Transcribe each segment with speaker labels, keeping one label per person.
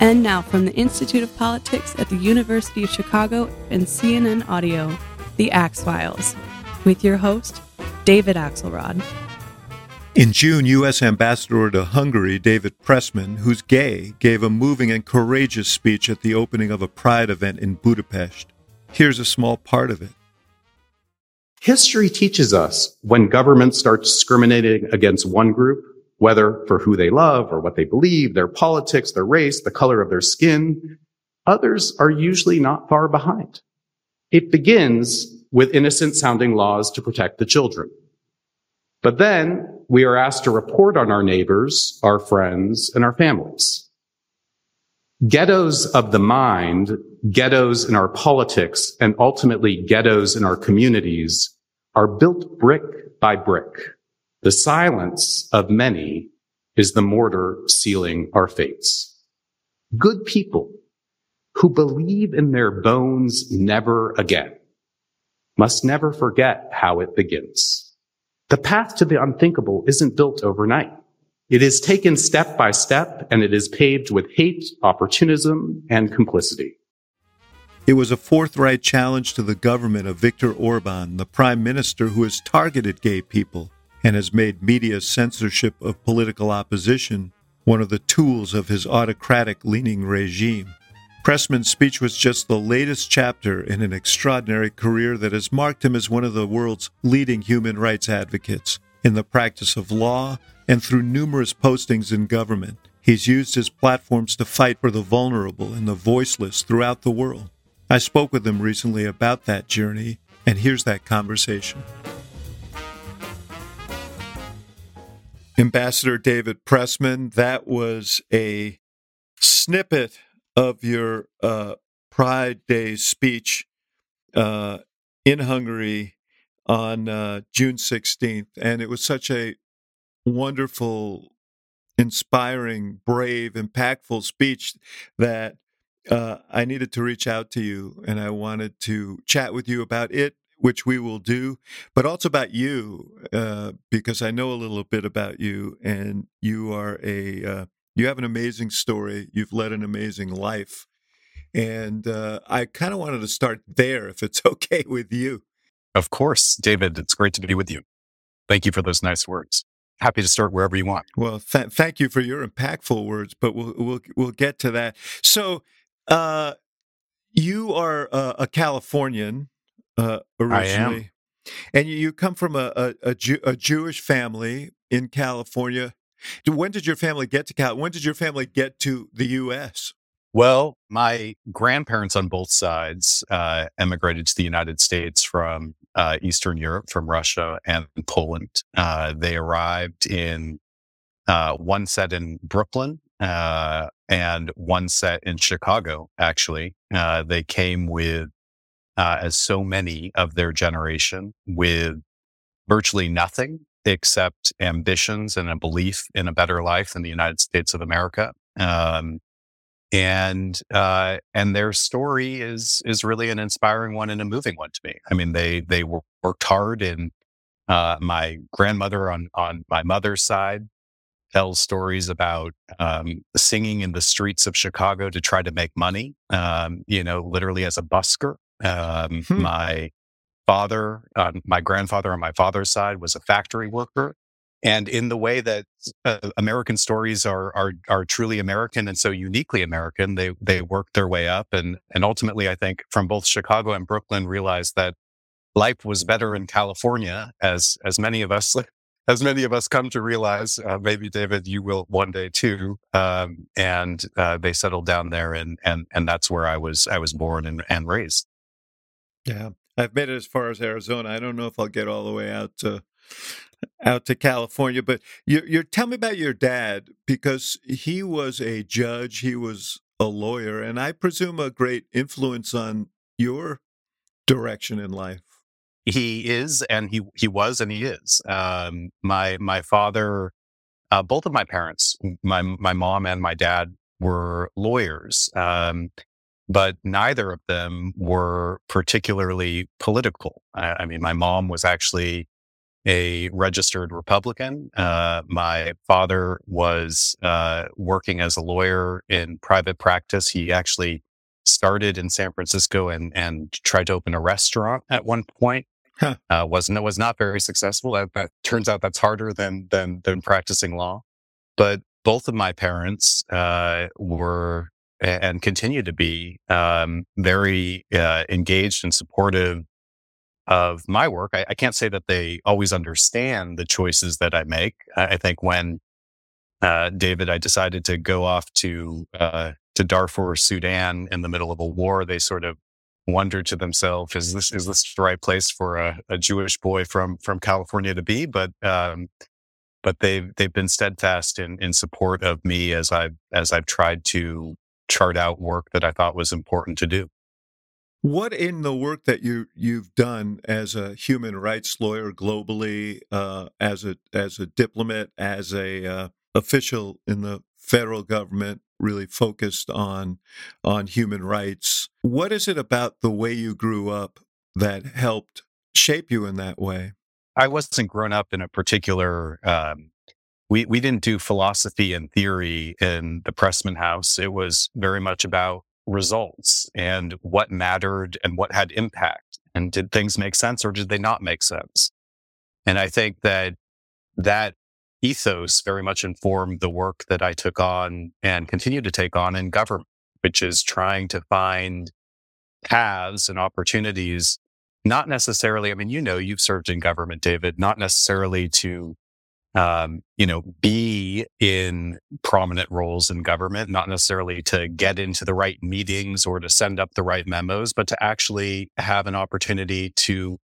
Speaker 1: And now from the Institute of Politics at the University of Chicago and CNN Audio, The Axe Files, with your host, David Axelrod.
Speaker 2: In June, U.S. Ambassador to Hungary David Pressman, who's gay, gave a moving and courageous speech at the opening of a Pride event in Budapest. Here's a small part of it.
Speaker 3: History teaches us when governments start discriminating against one group, whether for who they love or what they believe, their politics, their race, the color of their skin, others are usually not far behind. It begins with innocent sounding laws to protect the children. But then we are asked to report on our neighbors, our friends, and our families. Ghettos of the mind, ghettos in our politics, and ultimately ghettos in our communities are built brick by brick. The silence of many is the mortar sealing our fates. Good people who believe in their bones never again must never forget how it begins. The path to the unthinkable isn't built overnight. It is taken step by step and it is paved with hate, opportunism, and complicity.
Speaker 2: It was a forthright challenge to the government of Viktor Orban, the prime minister who has targeted gay people and has made media censorship of political opposition one of the tools of his autocratic leaning regime. Pressman's speech was just the latest chapter in an extraordinary career that has marked him as one of the world's leading human rights advocates in the practice of law and through numerous postings in government. He's used his platforms to fight for the vulnerable and the voiceless throughout the world. I spoke with him recently about that journey, and here's that conversation. Ambassador David Pressman, that was a snippet of your uh, Pride Day speech uh, in Hungary on uh, June 16th. And it was such a wonderful, inspiring, brave, impactful speech that uh, I needed to reach out to you and I wanted to chat with you about it which we will do, but also about you, uh, because I know a little bit about you, and you are a uh, you have an amazing story. You've led an amazing life, and uh, I kind of wanted to start there, if it's okay with you.
Speaker 4: Of course, David. It's great to be with you. Thank you for those nice words. Happy to start wherever you want.
Speaker 2: Well, th- thank you for your impactful words, but we'll we'll we'll get to that. So, uh, you are a Californian uh, originally. And you, come from a, a, a, a, Jewish family in California. When did your family get to Cal? When did your family get to the U.S.?
Speaker 4: Well, my grandparents on both sides uh, emigrated to the United States from uh, Eastern Europe, from Russia and Poland. Uh, they arrived in uh, one set in Brooklyn uh, and one set in Chicago, actually. Uh, they came with uh, as so many of their generation with virtually nothing except ambitions and a belief in a better life in the United States of America. Um, and uh, and their story is is really an inspiring one and a moving one to me. I mean, they they worked hard, and uh, my grandmother on on my mother's side tells stories about um, singing in the streets of Chicago to try to make money. Um, you know, literally as a busker, um, hmm. My father, uh, my grandfather on my father's side was a factory worker. And in the way that uh, American stories are, are, are truly American and so uniquely American, they, they worked their way up. And, and ultimately, I think from both Chicago and Brooklyn realized that life was better in California as, as many of us as many of us come to realize, uh, maybe David, you will one day too. Um, and uh, they settled down there, and and and that's where I was I was born and, and raised.
Speaker 2: Yeah, I've made it as far as Arizona. I don't know if I'll get all the way out to out to California, but you you tell me about your dad because he was a judge, he was a lawyer, and I presume a great influence on your direction in life.
Speaker 4: He is, and he he was, and he is. Um, my my father, uh, both of my parents, my my mom and my dad were lawyers. Um, but neither of them were particularly political. I, I mean, my mom was actually a registered Republican. Uh, my father was uh, working as a lawyer in private practice. He actually started in San Francisco and and tried to open a restaurant at one point. Huh. Uh, wasn't was not very successful. That, that, turns out that's harder than than than practicing law. But both of my parents uh, were and continue to be um, very uh, engaged and supportive of my work. I, I, can't say that they always understand the choices that I make. I, I think when uh, David, I decided to go off to uh, to Darfur, Sudan, in the middle of a war. They sort of wondered to themselves, "Is this is this the right place for a, a Jewish boy from from California to be?" But um, but they've they've been steadfast in in support of me as I've as I've tried to chart out work that I thought was important to do.
Speaker 2: What in the work that you you've done as a human rights lawyer globally, uh, as a as a diplomat, as a uh, official in the federal government, really focused on on human rights. What is it about the way you grew up that helped shape you in that way?
Speaker 4: I wasn't grown up in a particular. Um, we we didn't do philosophy and theory in the Pressman House. It was very much about results and what mattered and what had impact. And did things make sense or did they not make sense? And I think that that ethos very much informed the work that I took on and continue to take on in government, which is trying to find paths and opportunities, not necessarily, I mean, you know, you've served in government, David, not necessarily to um, you know, be in prominent roles in government, not necessarily to get into the right meetings or to send up the right memos, but to actually have an opportunity to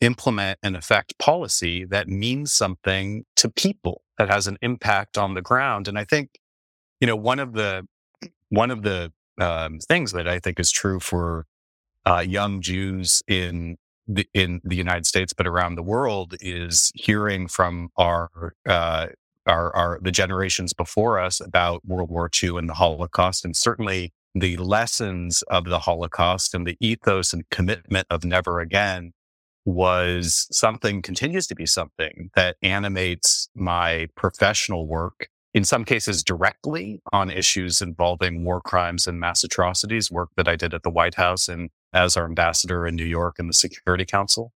Speaker 4: implement and affect policy that means something to people that has an impact on the ground. And I think, you know, one of the one of the um, things that I think is true for uh, young Jews in the, in the United States, but around the world, is hearing from our uh, our, our the generations before us about World War II and the Holocaust, and certainly the lessons of the Holocaust and the ethos and commitment of never again was something continues to be something that animates my professional work in some cases directly on issues involving war crimes and mass atrocities work that I did at the White House and as our ambassador in New York and the Security Council.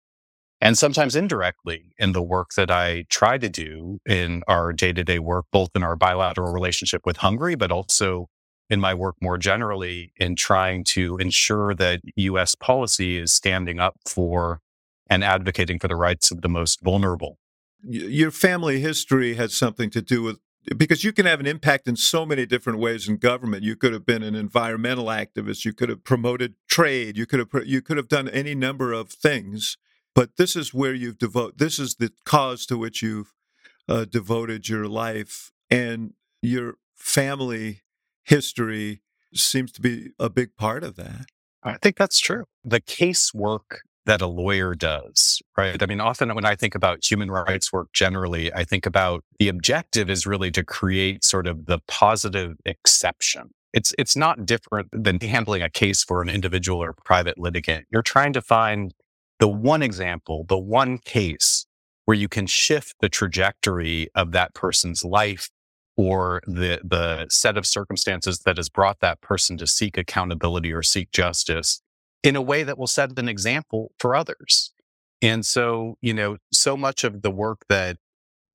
Speaker 4: And sometimes indirectly in the work that I try to do in our day to day work, both in our bilateral relationship with Hungary, but also in my work more generally in trying to ensure that US policy is standing up for and advocating for the rights of the most vulnerable.
Speaker 2: Your family history has something to do with because you can have an impact in so many different ways in government. You could have been an environmental activist. You could have promoted trade. You could have you could have done any number of things. But this is where you've devoted. This is the cause to which you've uh, devoted your life, and your family history seems to be a big part of that.
Speaker 4: I think that's true. The casework that a lawyer does, right? I mean, often when I think about human rights work generally, I think about the objective is really to create sort of the positive exception. It's, it's not different than handling a case for an individual or private litigant. You're trying to find the one example, the one case where you can shift the trajectory of that person's life or the, the set of circumstances that has brought that person to seek accountability or seek justice in a way that will set an example for others. And so, you know, so much of the work that,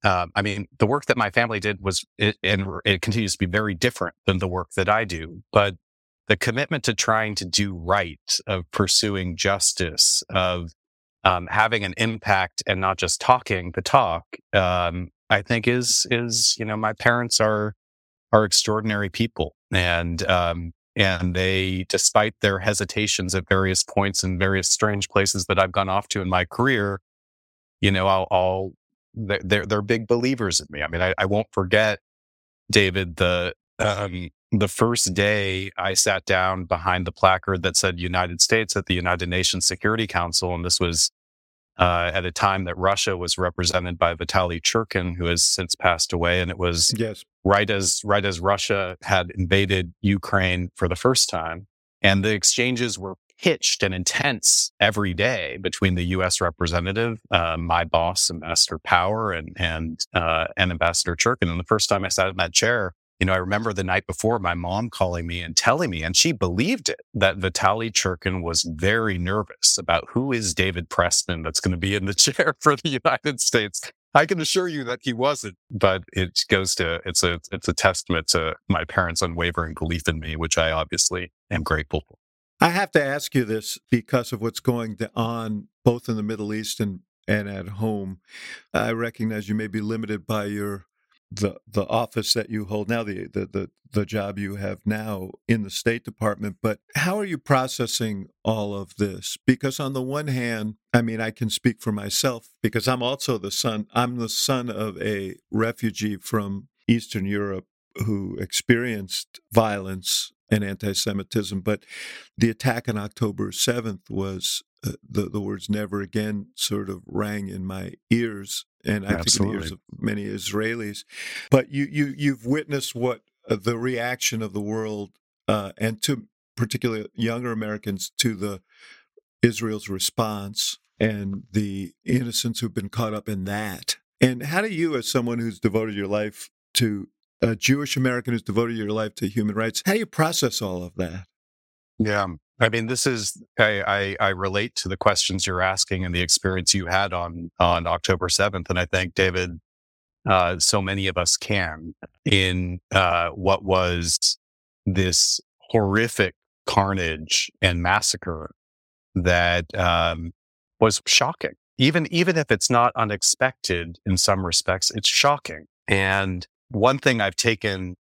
Speaker 4: uh, I mean, the work that my family did was, it, and it continues to be very different than the work that I do. But the commitment to trying to do right, of pursuing justice, of um, having an impact and not just talking the talk, um, I think is is you know my parents are are extraordinary people, and um, and they, despite their hesitations at various points in various strange places that I've gone off to in my career, you know, I'll, I'll they're, they're big believers in me. I mean, I, I won't forget, David, the, um, the first day I sat down behind the placard that said United States at the United Nations Security Council. And this was uh, at a time that Russia was represented by Vitaly Churkin, who has since passed away. And it was yes. right as right as Russia had invaded Ukraine for the first time, and the exchanges were pitched and intense every day between the U.S. representative, uh, my boss, Ambassador Power, and and uh, and Ambassador Churkin. And the first time I sat in that chair, you know, I remember the night before my mom calling me and telling me, and she believed it, that Vitaly Churkin was very nervous about who is David Pressman that's going to be in the chair for the United States. I can assure you that he wasn't, but it goes to, it's a, it's a testament to my parents' unwavering belief in me, which I obviously am grateful for.
Speaker 2: I have to ask you this because of what's going on both in the Middle East and, and at home. I recognize you may be limited by your the the office that you hold now, the, the the the job you have now in the State Department. But how are you processing all of this? Because on the one hand, I mean, I can speak for myself because I'm also the son. I'm the son of a refugee from Eastern Europe who experienced violence and anti-Semitism. But the attack on October 7th was uh, the the words "never again" sort of rang in my ears, and I Absolutely. think in the ears of many Israelis. But you you you've witnessed what uh, the reaction of the world uh, and to particularly younger Americans to the Israel's response and the innocents who've been caught up in that. And how do you, as someone who's devoted your life to a Jewish American who's devoted your life to human rights, how do you process all of that?
Speaker 4: Yeah. I mean, this is I, I, I relate to the questions you're asking and the experience you had on on October seventh, and I think David, uh, so many of us can in uh, what was this horrific carnage and massacre that um, was shocking. Even even if it's not unexpected in some respects, it's shocking. And one thing I've taken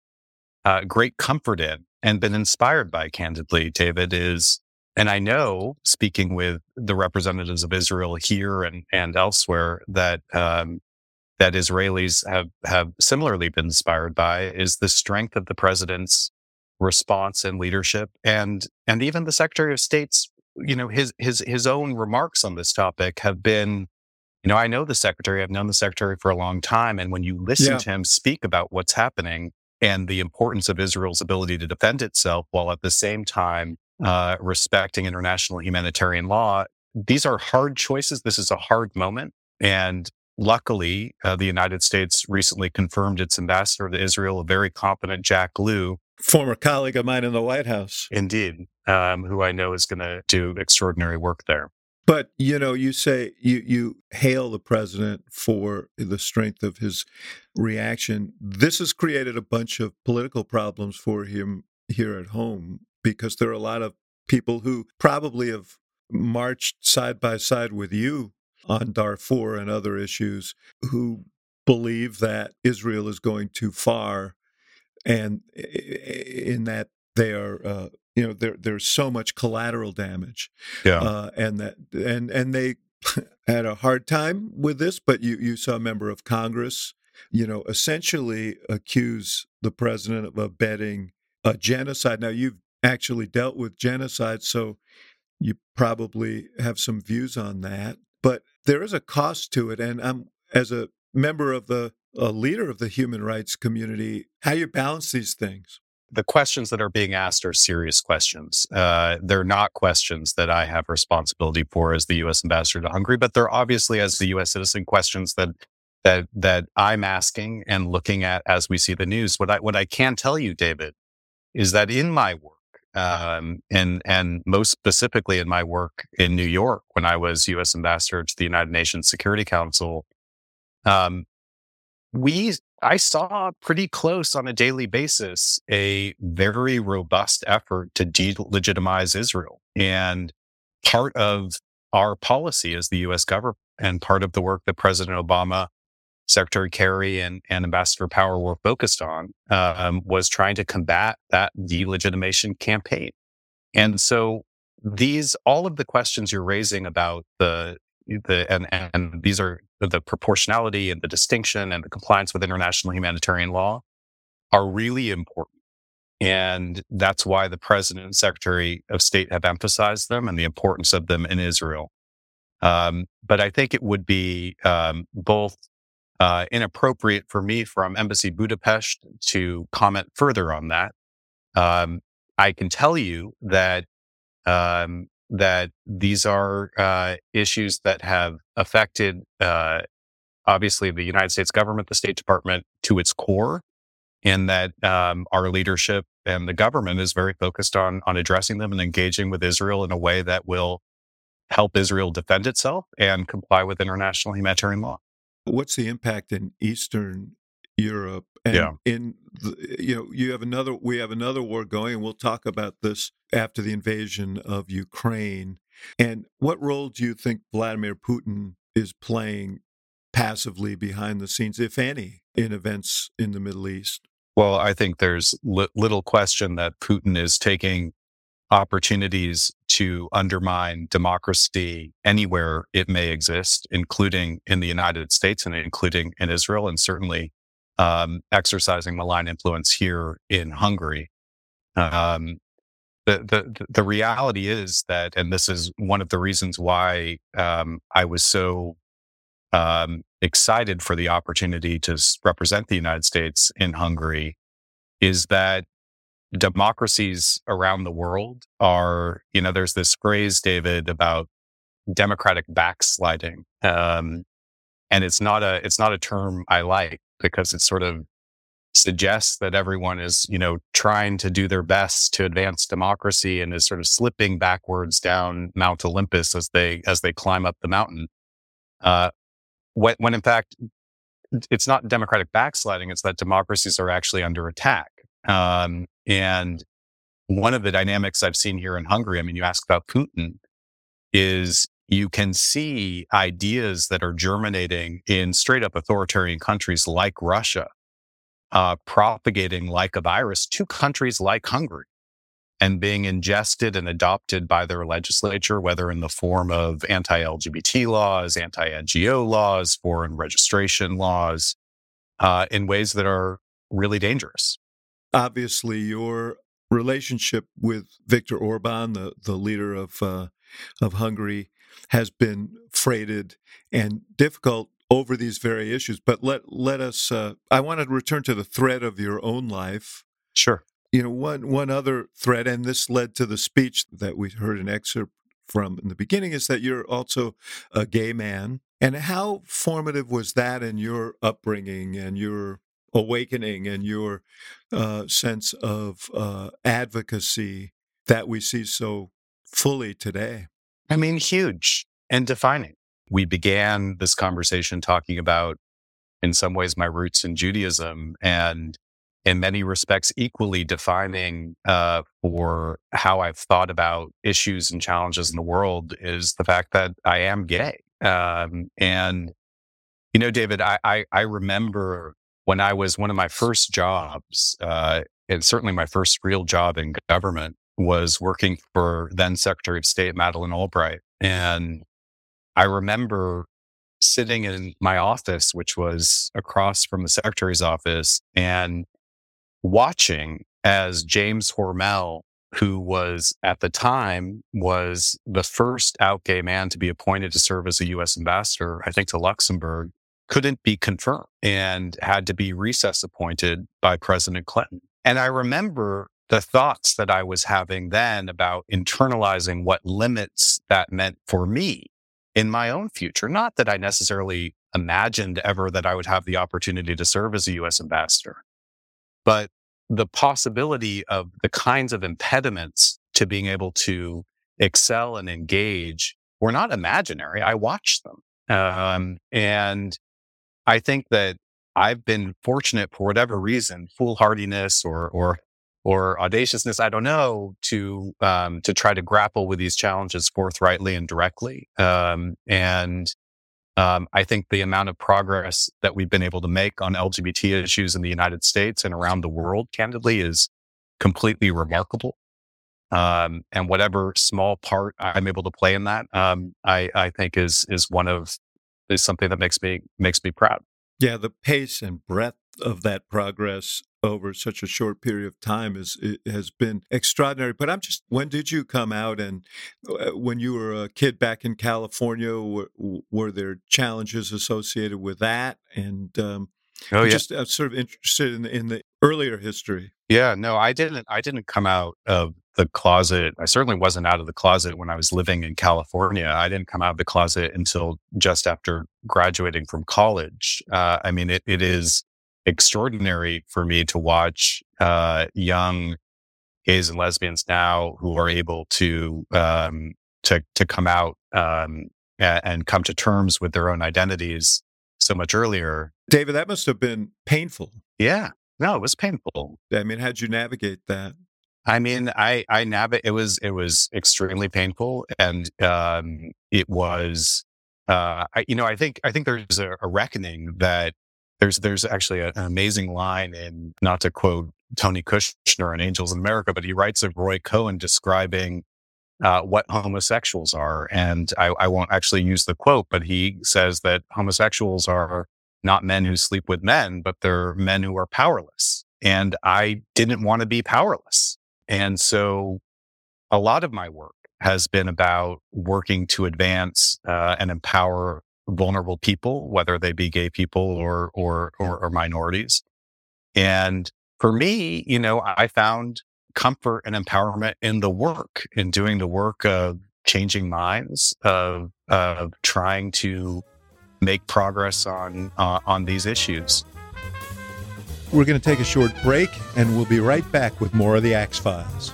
Speaker 4: uh, great comfort in and been inspired by, candidly, David, is, and I know speaking with the representatives of Israel here and, and elsewhere that, um, that Israelis have, have similarly been inspired by is the strength of the president's response and leadership and, and even the secretary of state's, you know, his, his, his own remarks on this topic have been, you know, I know the secretary, I've known the secretary for a long time. And when you listen yeah. to him speak about what's happening, and the importance of Israel's ability to defend itself while at the same time uh, respecting international humanitarian law. These are hard choices. This is a hard moment. And luckily, uh, the United States recently confirmed its ambassador to Israel, a very competent Jack Lew.
Speaker 2: Former colleague of mine in the White House.
Speaker 4: Indeed, um, who I know is going to do extraordinary work there.
Speaker 2: But you know, you say you you hail the president for the strength of his reaction. This has created a bunch of political problems for him here at home because there are a lot of people who probably have marched side by side with you on Darfur and other issues who believe that Israel is going too far and in that they are uh, you know there there's so much collateral damage
Speaker 4: yeah.
Speaker 2: uh, and that and and they had a hard time with this but you you saw a member of congress you know essentially accuse the president of abetting a genocide. Now you've actually dealt with genocide so you probably have some views on that but there is a cost to it and i'm as a member of the a leader of the human rights community how you balance these things
Speaker 4: the questions that are being asked are serious questions. Uh, they're not questions that I have responsibility for as the U.S. ambassador to Hungary, but they're obviously as the U.S. citizen questions that that that I'm asking and looking at as we see the news. What I what I can tell you, David, is that in my work, um, and and most specifically in my work in New York when I was U.S. ambassador to the United Nations Security Council, um, we I saw pretty close on a daily basis a very robust effort to delegitimize Israel. And part of our policy as the US government and part of the work that President Obama, Secretary Kerry, and, and Ambassador Power were focused on um, was trying to combat that delegitimation campaign. And so these, all of the questions you're raising about the the and and these are the proportionality and the distinction and the compliance with international humanitarian law are really important. And that's why the president and secretary of state have emphasized them and the importance of them in Israel. Um, but I think it would be um, both uh, inappropriate for me from Embassy Budapest to comment further on that. Um, I can tell you that um, that these are uh, issues that have affected, uh, obviously, the United States government, the State Department to its core, and that um, our leadership and the government is very focused on on addressing them and engaging with Israel in a way that will help Israel defend itself and comply with international humanitarian law.
Speaker 2: What's the impact in Eastern Europe and
Speaker 4: Yeah.
Speaker 2: in the, you know you have another we have another war going and we'll talk about this after the invasion of Ukraine and what role do you think Vladimir Putin is playing passively behind the scenes if any in events in the Middle East
Speaker 4: Well, I think there's li- little question that Putin is taking opportunities to undermine democracy anywhere it may exist, including in the United States and including in Israel, and certainly um, exercising malign influence here in Hungary. Um, the, the the reality is that, and this is one of the reasons why um, I was so um, excited for the opportunity to represent the United States in Hungary is that democracies around the world are, you know, there's this phrase, David, about democratic backsliding. Um, and it's not a, it's not a term I like because it sort of suggests that everyone is, you know, trying to do their best to advance democracy and is sort of slipping backwards down Mount Olympus as they, as they climb up the mountain. Uh, when, when in fact, it's not democratic backsliding. It's that democracies are actually under attack. Um, and one of the dynamics I've seen here in Hungary, I mean, you ask about Putin, is you can see ideas that are germinating in straight up authoritarian countries like Russia, uh, propagating like a virus to countries like Hungary and being ingested and adopted by their legislature, whether in the form of anti LGBT laws, anti NGO laws, foreign registration laws, uh, in ways that are really dangerous.
Speaker 2: obviously your relationship with Viktor Orban, the, the leader of uh, of Hungary, has been freighted and difficult over these very issues. But let let us. Uh, I want to return to the thread of your own life.
Speaker 4: Sure.
Speaker 2: You know, one one other thread, and this led to the speech that we heard an excerpt from in the beginning, is that you're also a gay man. And how formative was that in your upbringing and your awakening and your uh, sense of uh, advocacy that we see so fully today?
Speaker 4: I mean, huge and defining. We began this conversation talking about, in some ways, my roots in Judaism and in many respects, equally defining uh, for how I've thought about issues and challenges in the world is the fact that I am gay. Um, and, you know, David, I, I, I remember when I was one of my first jobs, uh, and certainly my first real job in government was working for then Secretary of State Madeleine Albright. And I remember sitting in my office, which was across from the secretary's office, and watching as James Hormel, who was at the time was the first out gay man to be appointed to serve as a U.S. ambassador, I think to Luxembourg, couldn't be confirmed and had to be recess appointed by President Clinton. And I remember the thoughts that I was having then about internalizing what limits that meant for me in my own future. Not that I necessarily imagined ever that I would have the opportunity to serve as a US ambassador, but the possibility of the kinds of impediments to being able to excel and engage were not imaginary. I watched them. Um, and I think that I've been fortunate for whatever reason, foolhardiness or, or, or audaciousness, I don't know, to, um, to try to grapple with these challenges forthrightly and directly. Um, and, um, I think the amount of progress that we've been able to make on LGBT issues in the United States and around the world, candidly, is completely remarkable. Um, and whatever small part I'm able to play in that, um, I, I think is is one of is something that makes me makes me proud.
Speaker 2: Yeah, the pace and breadth of that progress over such a short period of time is has been extraordinary. But I'm just, when did you come out? And uh, when you were a kid back in California, were, were there challenges associated with that? And um,
Speaker 4: Oh
Speaker 2: I'm just uh, sort of interested in, in the earlier history.
Speaker 4: Yeah, no, I didn't. I didn't come out of the closet. I certainly wasn't out of the closet when I was living in California. I didn't come out of the closet until just after graduating from college. Uh, I mean, it, it is extraordinary for me to watch uh, young gays and lesbians now who are able to um, to to come out um, and, come to terms with their own identities so much earlier.
Speaker 2: David, that must have been painful.
Speaker 4: Yeah, no, it was painful.
Speaker 2: I mean, how'd you navigate that?
Speaker 4: I mean, I I navigate. It was it was extremely painful, and um, it was, uh, I, you know, I think I think there's a, a reckoning that there's there's actually an amazing line in not to quote Tony Kushner in Angels in America, but he writes of Roy Cohn describing uh, what homosexuals are, and I, I won't actually use the quote, but he says that homosexuals are not men who sleep with men, but they're men who are powerless. And I didn't want to be powerless. And so a lot of my work has been about working to advance uh, and empower vulnerable people, whether they be gay people or, or, or, or minorities. And for me, you know, I found comfort and empowerment in the work, in doing the work of changing minds, of, of trying to make progress on uh, on these issues.
Speaker 2: We're going to take a short break, and we'll be right back with more of the Axe Files.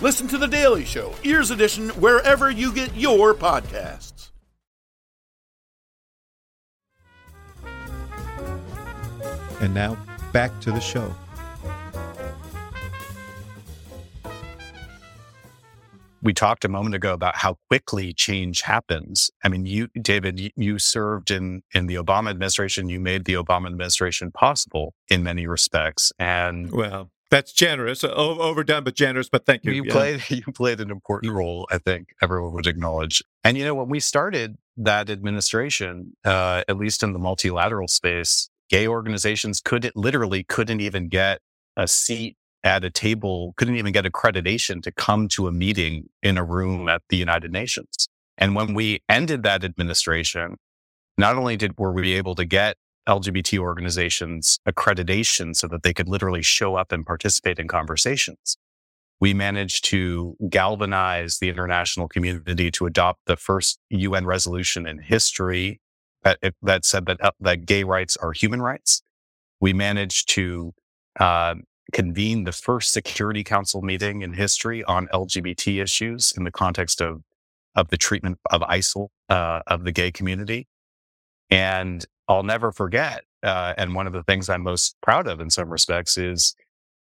Speaker 5: Listen to The Daily Show, Ears Edition, wherever you get your podcasts.
Speaker 2: And now, back to the show.
Speaker 4: we talked a moment ago about how quickly change happens. I mean, you, David, you, you, served in in the Obama administration. You made the Obama administration possible in many respects, and
Speaker 2: well, that's generous, overdone, but generous. But thank you.
Speaker 4: You yeah. played you played an important role. I think everyone would acknowledge. And you know, when we started that administration, uh, at least in the multilateral space, gay organizations could literally couldn't even get a seat at a table, couldn't even get accreditation to come to a meeting in a room at the United Nations. And when we ended that administration, not only did were we able to get LGBT organizations accreditation so that they could literally show up and participate in conversations. We managed to galvanize the international community to adopt the first UN resolution in history that, that said that, uh, that gay rights are human rights. We managed to uh, convene the first Security Council meeting in history on LGBT issues in the context of, of the treatment of ISIL uh, of the gay community. And I'll never forget. Uh, and one of the things I'm most proud of in some respects is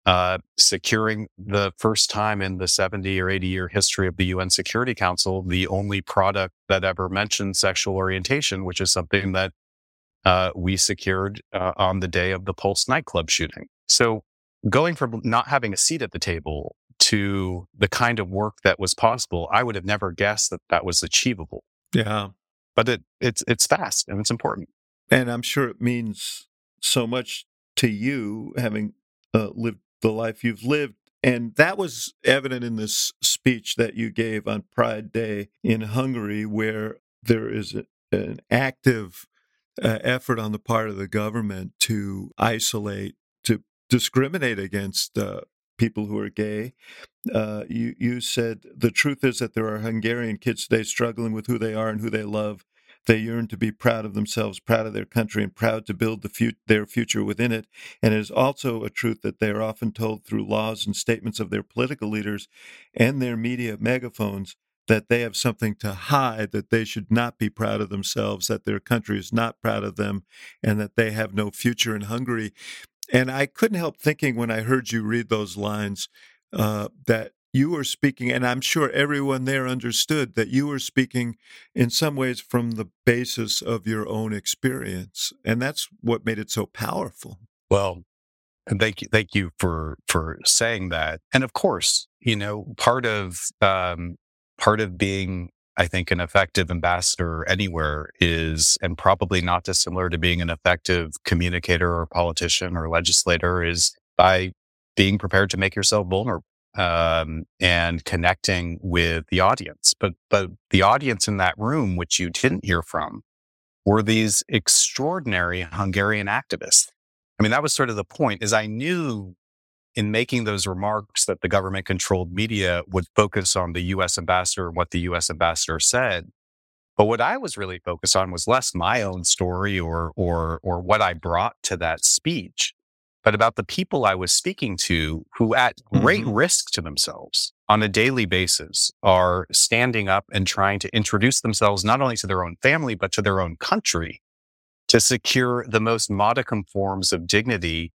Speaker 4: uh, securing the first time in the 70 or 80 year history of the UN Security Council, the only product that ever mentioned sexual orientation, which is something that uh, we secured uh, on the day of the Pulse nightclub shooting. So going from not having a seat at the table to the kind of work that was possible, I would have never guessed that that was achievable.
Speaker 2: Yeah
Speaker 4: but it it's it's fast and it's important.
Speaker 2: And I'm sure it means so much to you having uh, lived the life you've lived. And that was evident in this speech that you gave on Pride Day in Hungary, where there is a, an active uh, effort on the part of the government to isolate, to discriminate against uh, people who are gay. Uh, you you said the truth is that there are Hungarian kids today struggling with who they are and who they love. They yearn to be proud of themselves, proud of their country, and proud to build the fut- their future within it. And it is also a truth that they are often told through laws and statements of their political leaders and their media megaphones that they have something to hide, that they should not be proud of themselves, that their country is not proud of them, and that they have no future in Hungary. And I couldn't help thinking when I heard you read those lines uh, that you were speaking, and I'm sure everyone there understood that you were speaking in some ways from the basis of your own experience. And that's what made it so powerful.
Speaker 4: Well, thank you, thank you for for saying that. And of course, you know, part of um, part of being I think an effective ambassador anywhere is, and probably not dissimilar to being an effective communicator or politician or legislator, is by being prepared to make yourself vulnerable um, and connecting with the audience. But but the audience in that room, which you didn't hear from, were these extraordinary Hungarian activists. I mean, that was sort of the point. Is I knew in making those remarks that the government controlled media would focus on the US ambassador and what the US ambassador said. But what I was really focused on was less my own story or or or what I brought to that speech, but about the people I was speaking to who at great mm-hmm. risk to themselves on a daily basis are standing up and trying to introduce themselves not only to their own family but to their own country to secure the most modicum forms of dignity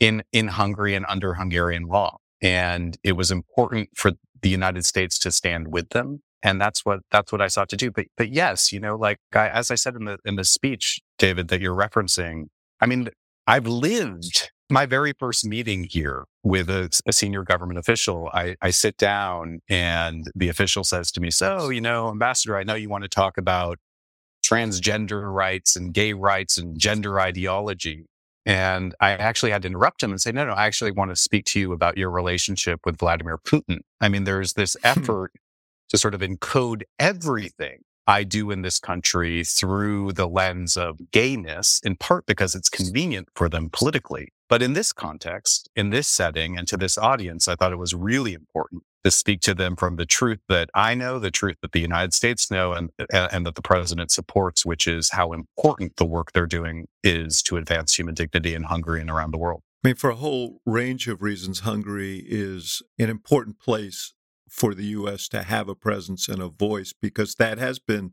Speaker 4: in, in Hungary and under Hungarian law. And it was important for the United States to stand with them. And that's what, that's what I sought to do. But, but yes, you know, like I, as I said in the, in the speech, David, that you're referencing, I mean, I've lived my very first meeting here with a, a senior government official. I, I sit down and the official says to me, so, you know, ambassador, I know you want to talk about transgender rights and gay rights and gender ideology. And I actually had to interrupt him and say, no, no, I actually want to speak to you about your relationship with Vladimir Putin. I mean, there's this hmm. effort to sort of encode everything I do in this country through the lens of gayness, in part because it's convenient for them politically. But in this context, in this setting, and to this audience, I thought it was really important to speak to them from the truth that I know, the truth that the United States know, and, and that the president supports, which is how important the work they're doing is to advance human dignity in Hungary and around the world.
Speaker 2: I mean, for a whole range of reasons, Hungary is an important place for the U.S. to have a presence and a voice because that has been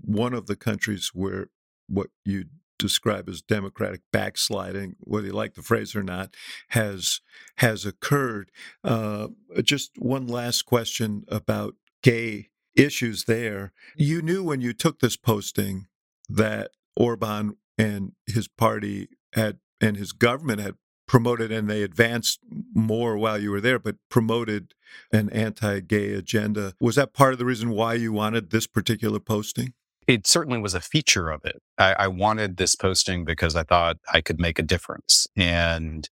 Speaker 2: one of the countries where what you describe as democratic backsliding, whether you like the phrase or not, has has occurred. Uh, just one last question about gay issues. There, you knew when you took this posting that Orban and his party had and his government had promoted and they advanced more while you were there, but promoted an anti gay agenda. Was that part of the reason why you wanted this particular posting?
Speaker 4: It certainly was a feature of it. I, I, wanted this posting because I thought I could make a difference. And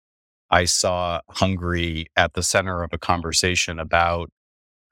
Speaker 4: I saw Hungary at the center of a conversation about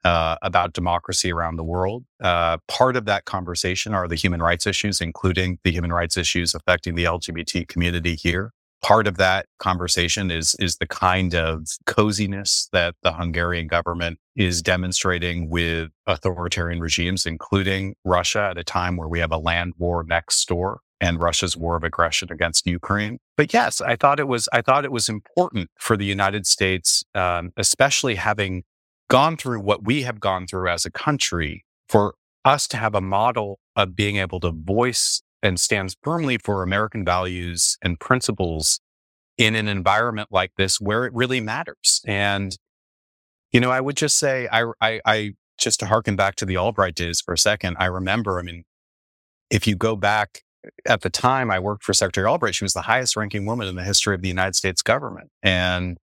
Speaker 4: uh, about democracy around the world. Uh, part of that conversation are the human rights issues, including the human rights issues affecting the LGBT community here part of that conversation is is the kind of coziness that the Hungarian government is demonstrating with authoritarian regimes, including Russia, at a time where we have a land war next door and Russia's war of aggression against Ukraine. But yes, I thought it was I thought it was important for the United States, um, especially having gone through what we have gone through as a country, for us to have a model of being able to voice and stands firmly for American values and principles in an environment like this where it really matters. And, you know, I would just say, I, I, I just to harken back to the Albright days for a second, I remember, I mean, if you go back at the time I worked for Secretary Albright, she was the highest ranking woman in the history of the United States government. And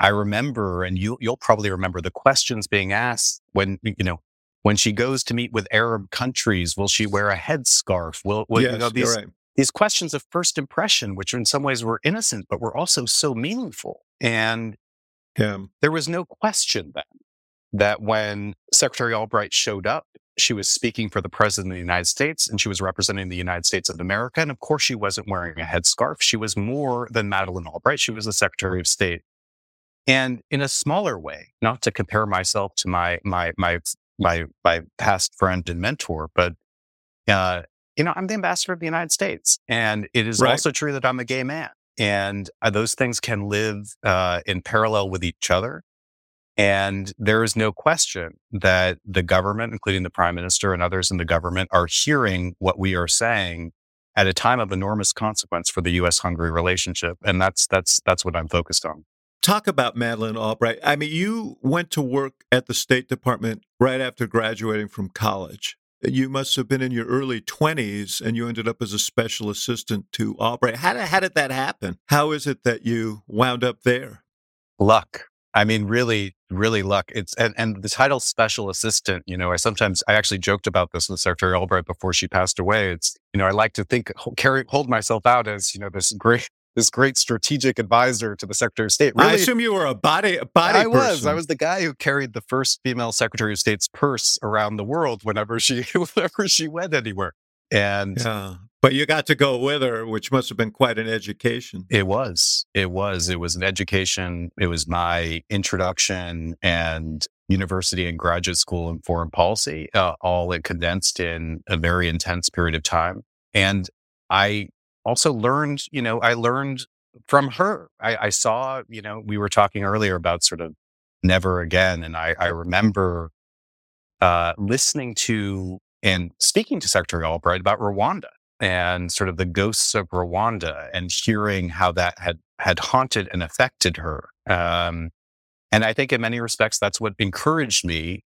Speaker 4: I remember, and you, you'll probably remember the questions being asked when, you know, when she goes to meet with Arab countries, will she wear a headscarf? Will, will
Speaker 2: yes,
Speaker 4: you know,
Speaker 2: these, right.
Speaker 4: these questions of first impression, which in some ways were innocent, but were also so meaningful. And
Speaker 2: Yeah.
Speaker 4: there was no question then that when Secretary Albright showed up, she was speaking for the President of the United States and she was representing the United States of America. And of course, she wasn't wearing a headscarf. She was more than Madeleine Albright. She was the Secretary of State. And in a smaller way, not to compare myself to my my my my my past friend and mentor, but uh, you know, I'm the ambassador of the United States, and it is
Speaker 2: Right.
Speaker 4: also true that I'm a gay man, and uh, those things can live uh, in parallel with each other. And there is no question that the government, including the prime minister and others in the government, are hearing what we are saying at a time of enormous consequence for the U.S.-Hungary relationship, and that's that's that's what I'm focused on.
Speaker 2: Talk about Madeleine Albright. I mean, you went to work at the State Department right after graduating from college. You must have been in your early 20s and you ended up as a special assistant to Albright. How did, how did that happen? How is it that you wound up there?
Speaker 4: luck. I mean, really, really luck. It's and, and the title special assistant, you know, I sometimes I actually joked about this with Secretary Albright before she passed away. It's, you know, I like to think carry hold myself out as, you know, this great this great strategic advisor to the Secretary of State.
Speaker 2: I
Speaker 4: Really,
Speaker 2: assume you were a body, a body
Speaker 4: I was. I was the guy who carried the first female Secretary of State's purse around the world whenever she whenever she went anywhere. And
Speaker 2: Yeah. But you got to go with her, which must have been quite an education.
Speaker 4: It was. It was. It was an education. It was my introduction and university and graduate school in foreign policy, uh, all it condensed in a very intense period of time. And I also learned, you know, I learned from her. I, I saw, you know, we were talking earlier about sort of never again. And I, I remember uh, listening to and speaking to Secretary Albright about Rwanda and sort of the ghosts of Rwanda and hearing how that had had haunted and affected her. Um, and I think in many respects, that's what encouraged me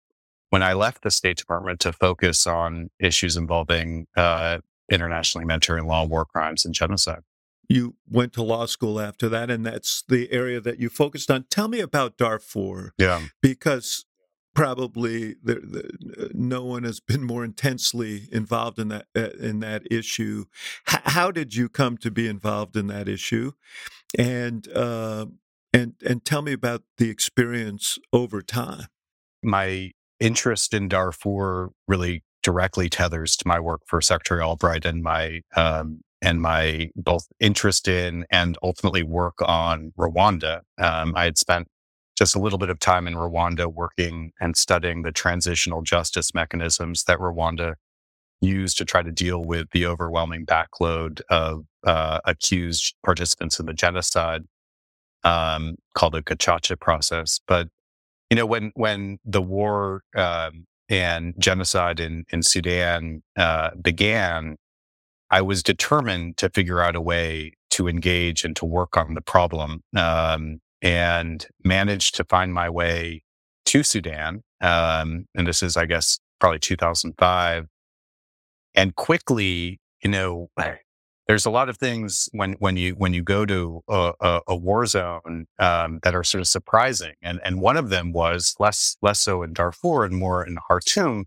Speaker 4: when I left the State Department to focus on issues involving uh, international humanitarian law, war crimes, and genocide.
Speaker 2: You went to law school after that, and that's the area that you focused on. Tell me about Darfur,
Speaker 4: Yeah.
Speaker 2: because probably there, the, no one has been more intensely involved in that uh, in that issue. H- how did you come to be involved in that issue? And uh, and and tell me about the experience over time.
Speaker 4: my interest in Darfur really directly tethers to my work for Secretary Albright and my um, and my both interest in and ultimately work on Rwanda. Um, I had spent just a little bit of time in Rwanda working and studying the transitional justice mechanisms that Rwanda used to try to deal with the overwhelming backload of uh, accused participants in the genocide um, called the Gacaca process. But you know, when when the war um, and genocide in in Sudan uh, began, I was determined to figure out a way to engage and to work on the problem, um, and managed to find my way to Sudan. Um, and this is, I guess, probably 2005. And quickly, you know, there's a lot of things when when you when you go to a, a, a war zone um, that are sort of surprising, and and one of them was less less so in Darfur and more in Khartoum.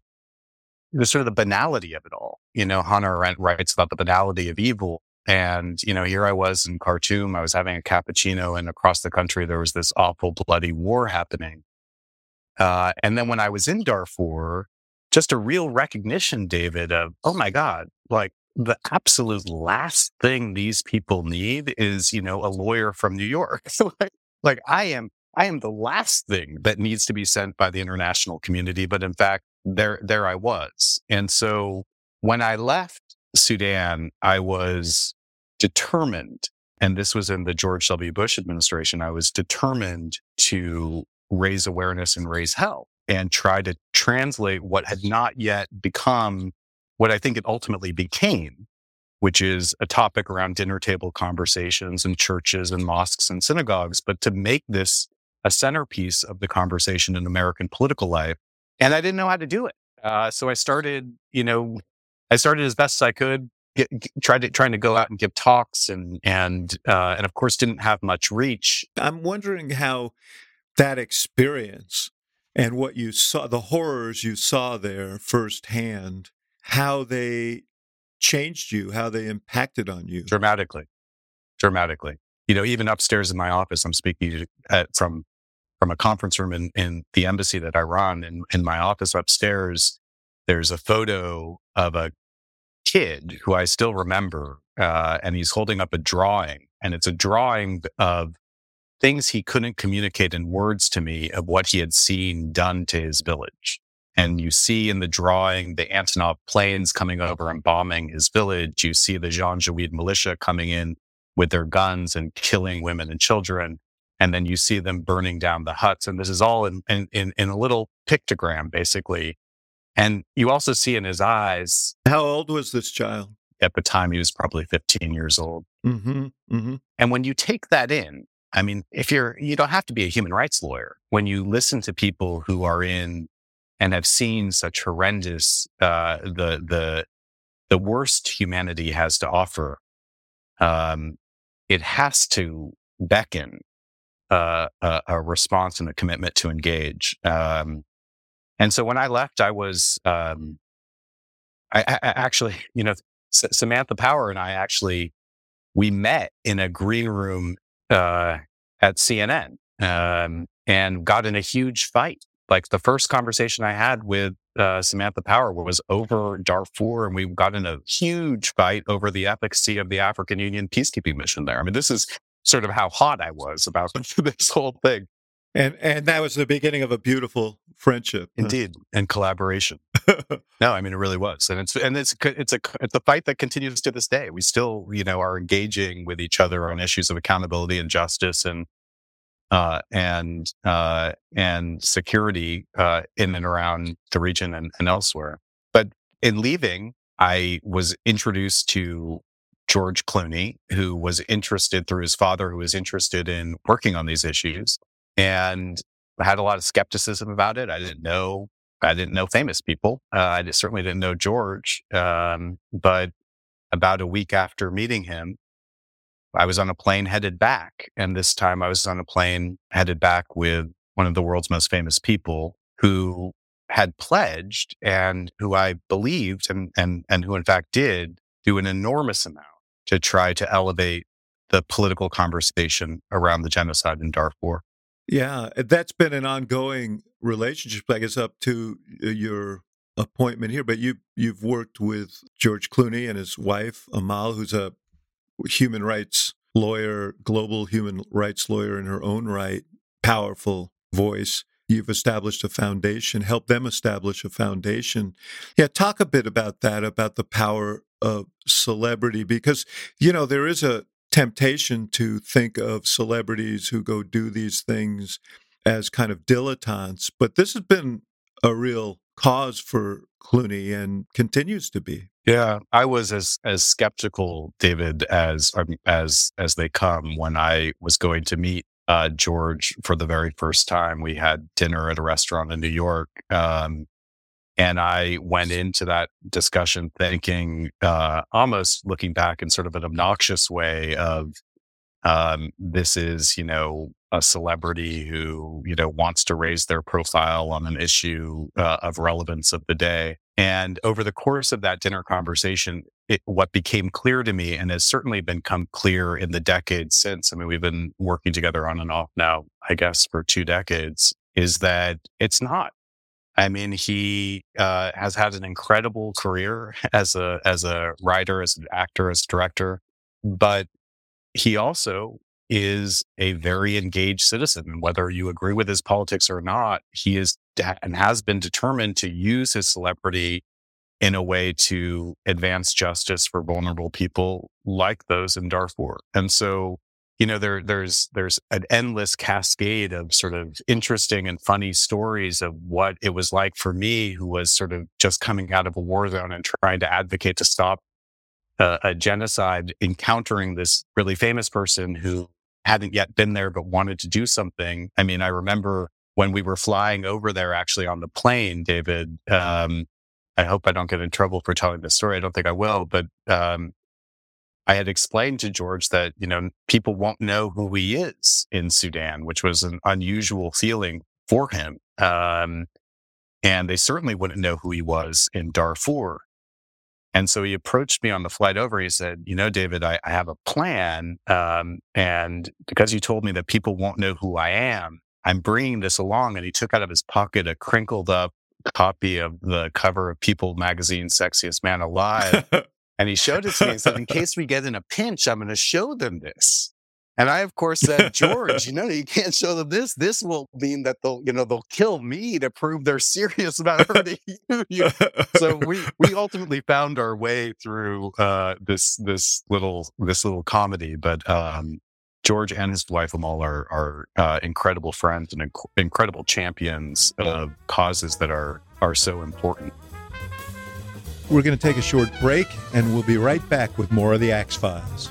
Speaker 4: The sort of the banality of it all. You know, Hannah Arendt writes about the banality of evil, and you know, here I was in Khartoum. I was having a cappuccino, and across the country there was this awful bloody war happening. Uh, and then when I was in Darfur, just a real recognition, David, of oh my god, like the absolute last thing these people need is, you know, a lawyer from New York. Like, like I am, I am the last thing that needs to be sent by the international community. But in fact, there, there I was. And so when I left Sudan, I was determined, and this was in the George W. Bush administration, I was determined to raise awareness and raise help and try to translate what had not yet become what I think it ultimately became, which is a topic around dinner table conversations and churches and mosques and synagogues, but to make this a centerpiece of the conversation in American political life. And I didn't know how to do it. Uh, so I started, you know, I started as best as I could, get, get, tried to, trying to go out and give talks and, and, uh, and of course didn't have much reach.
Speaker 2: I'm wondering how that experience and what you saw, the horrors you saw there firsthand, how they changed you, how they impacted on you.
Speaker 4: Dramatically, dramatically. You know, even upstairs in my office, I'm speaking at, from from a conference room in, in the embassy that I run. And in my office upstairs, there's a photo of a kid who I still remember, uh, and he's holding up a drawing, and it's a drawing of things he couldn't communicate in words to me of what he had seen done to his village. And you see in the drawing the Antonov planes coming over and bombing his village. You see the Janjaweed militia coming in with their guns and killing women and children. And then you see them burning down the huts. And this is all in, in, in, in a little pictogram, basically. And you also see in his eyes.
Speaker 2: How old was this child?
Speaker 4: At the time, he was probably 15 years old.
Speaker 2: Mm-hmm, mm-hmm.
Speaker 4: And when you take that in, I mean, if you're, you don't have to be a human rights lawyer. When you listen to people who are in and have seen such horrendous, uh, the, the, the worst humanity has to offer, um, it has to beckon uh, a, a, response and a commitment to engage. Um, and so when I left, I was, um, I, I, actually, you know, S- Samantha Power and I actually, we met in a green room uh, at CNN um, and got in a huge fight. Like the first conversation I had with uh, Samantha Power was over Darfur, and we got in a huge fight over the efficacy of the African Union peacekeeping mission there. I mean, this is sort of how hot I was about this whole thing.
Speaker 2: And and that was the beginning of a beautiful friendship,
Speaker 4: indeed, and collaboration. no, I mean it really was, and it's and it's it's a it's a fight that continues to this day. We still, you know, are engaging with each other on issues of accountability and justice, and uh, and uh, and security uh, in and around the region and, and elsewhere. But in leaving, I was introduced to George Clooney, who was interested through his father, who was interested in working on these issues, and I had a lot of skepticism about it. I didn't know I didn't know famous people. Uh, I certainly didn't know George. Um, but about a week after meeting him, I was on a plane headed back. And this time I was on a plane headed back with one of the world's most famous people who had pledged and who I believed and, and, and who in fact did do an enormous amount to try to elevate the political conversation around the genocide in Darfur.
Speaker 2: Yeah, that's been an ongoing relationship, I guess, up to uh, your appointment here. But you you've worked with George Clooney and his wife Amal, who's a human rights lawyer, global human rights lawyer in her own right, powerful voice. You've established a foundation, help them establish a foundation. Yeah, talk a bit about that, about the power of celebrity, because, you know, there is a temptation to think of celebrities who go do these things as kind of dilettantes, but this has been a real cause for Clooney and continues to be.
Speaker 4: Yeah, I was as as skeptical, David, as as as they come when I was going to meet uh, George for the very first time. We had dinner at a restaurant in New York, um, and I went into that discussion thinking, uh, almost looking back in sort of an obnoxious way of um, this is, you know, a celebrity who, you know, wants to raise their profile on an issue uh, of relevance of the day. And over the course of that dinner conversation, it, what became clear to me and has certainly become clear in the decades since, I mean, we've been working together on and off now, I guess, for two decades, is that it's not. I mean, he uh, has had an incredible career as a as a writer, as an actor, as a director, but he also is a very engaged citizen. And whether you agree with his politics or not, he is and has been determined to use his celebrity in a way to advance justice for vulnerable people like those in Darfur. And so, you know, there, there's, there's an endless cascade of sort of interesting and funny stories of what it was like for me, who was sort of just coming out of a war zone and trying to advocate to stop a, a genocide, encountering this really famous person who hadn't yet been there, but wanted to do something. I mean, I remember when we were flying over there actually on the plane, David, um, I hope I don't get in trouble for telling this story. I don't think I will, but, um, I had explained to George that, you know, people won't know who he is in Sudan, which was an unusual feeling for him. Um, and they certainly wouldn't know who he was in Darfur. And so he approached me on the flight over. He said, You know, David, I, I have a plan. Um, and because you told me that people won't know who I am, I'm bringing this along. And he took out of his pocket a crinkled up copy of the cover of People magazine, Sexiest Man Alive. and he showed it to me and said, In case we get in a pinch, I'm going to show them this. And I, of course, said, George, you know, you can't show them this. This will mean that they'll, you know, they'll kill me to prove they're serious about hurting you. so we we ultimately found our way through uh, this this little this little comedy. But um, George and his wife Amal are are uh, incredible friends and inc- incredible champions of causes that are are so important.
Speaker 2: We're going to take a short break, and we'll be right back with more of the Axe Files.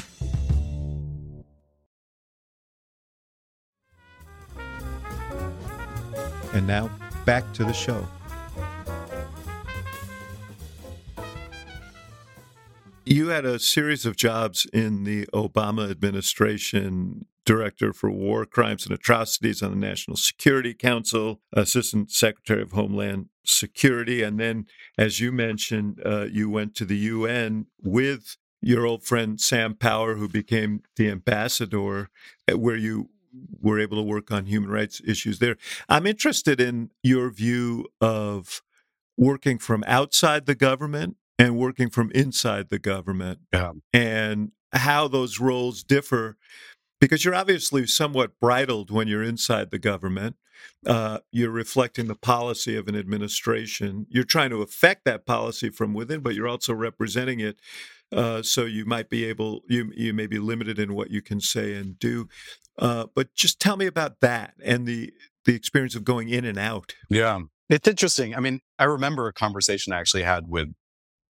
Speaker 2: And now back to the show. You had a series of jobs in the Obama administration Director for War Crimes and Atrocities on the National Security Council, Assistant Secretary of Homeland Security. And then, as you mentioned, uh, you went to the UN with your old friend Sam Power, who became the ambassador, uh, where you were able to work on human rights issues there. I'm interested in your view of working from outside the government and working from inside the government
Speaker 4: Yeah.
Speaker 2: and how those roles differ because you're obviously somewhat bridled when you're inside the government. Uh, you're reflecting the policy of an administration. You're trying to affect that policy from within, but you're also representing it. Uh, so you might be able, you you may be limited in what you can say and do. Uh, but just tell me about that and the the experience of going in and out.
Speaker 4: Yeah. It's interesting. I mean, I remember a conversation I actually had with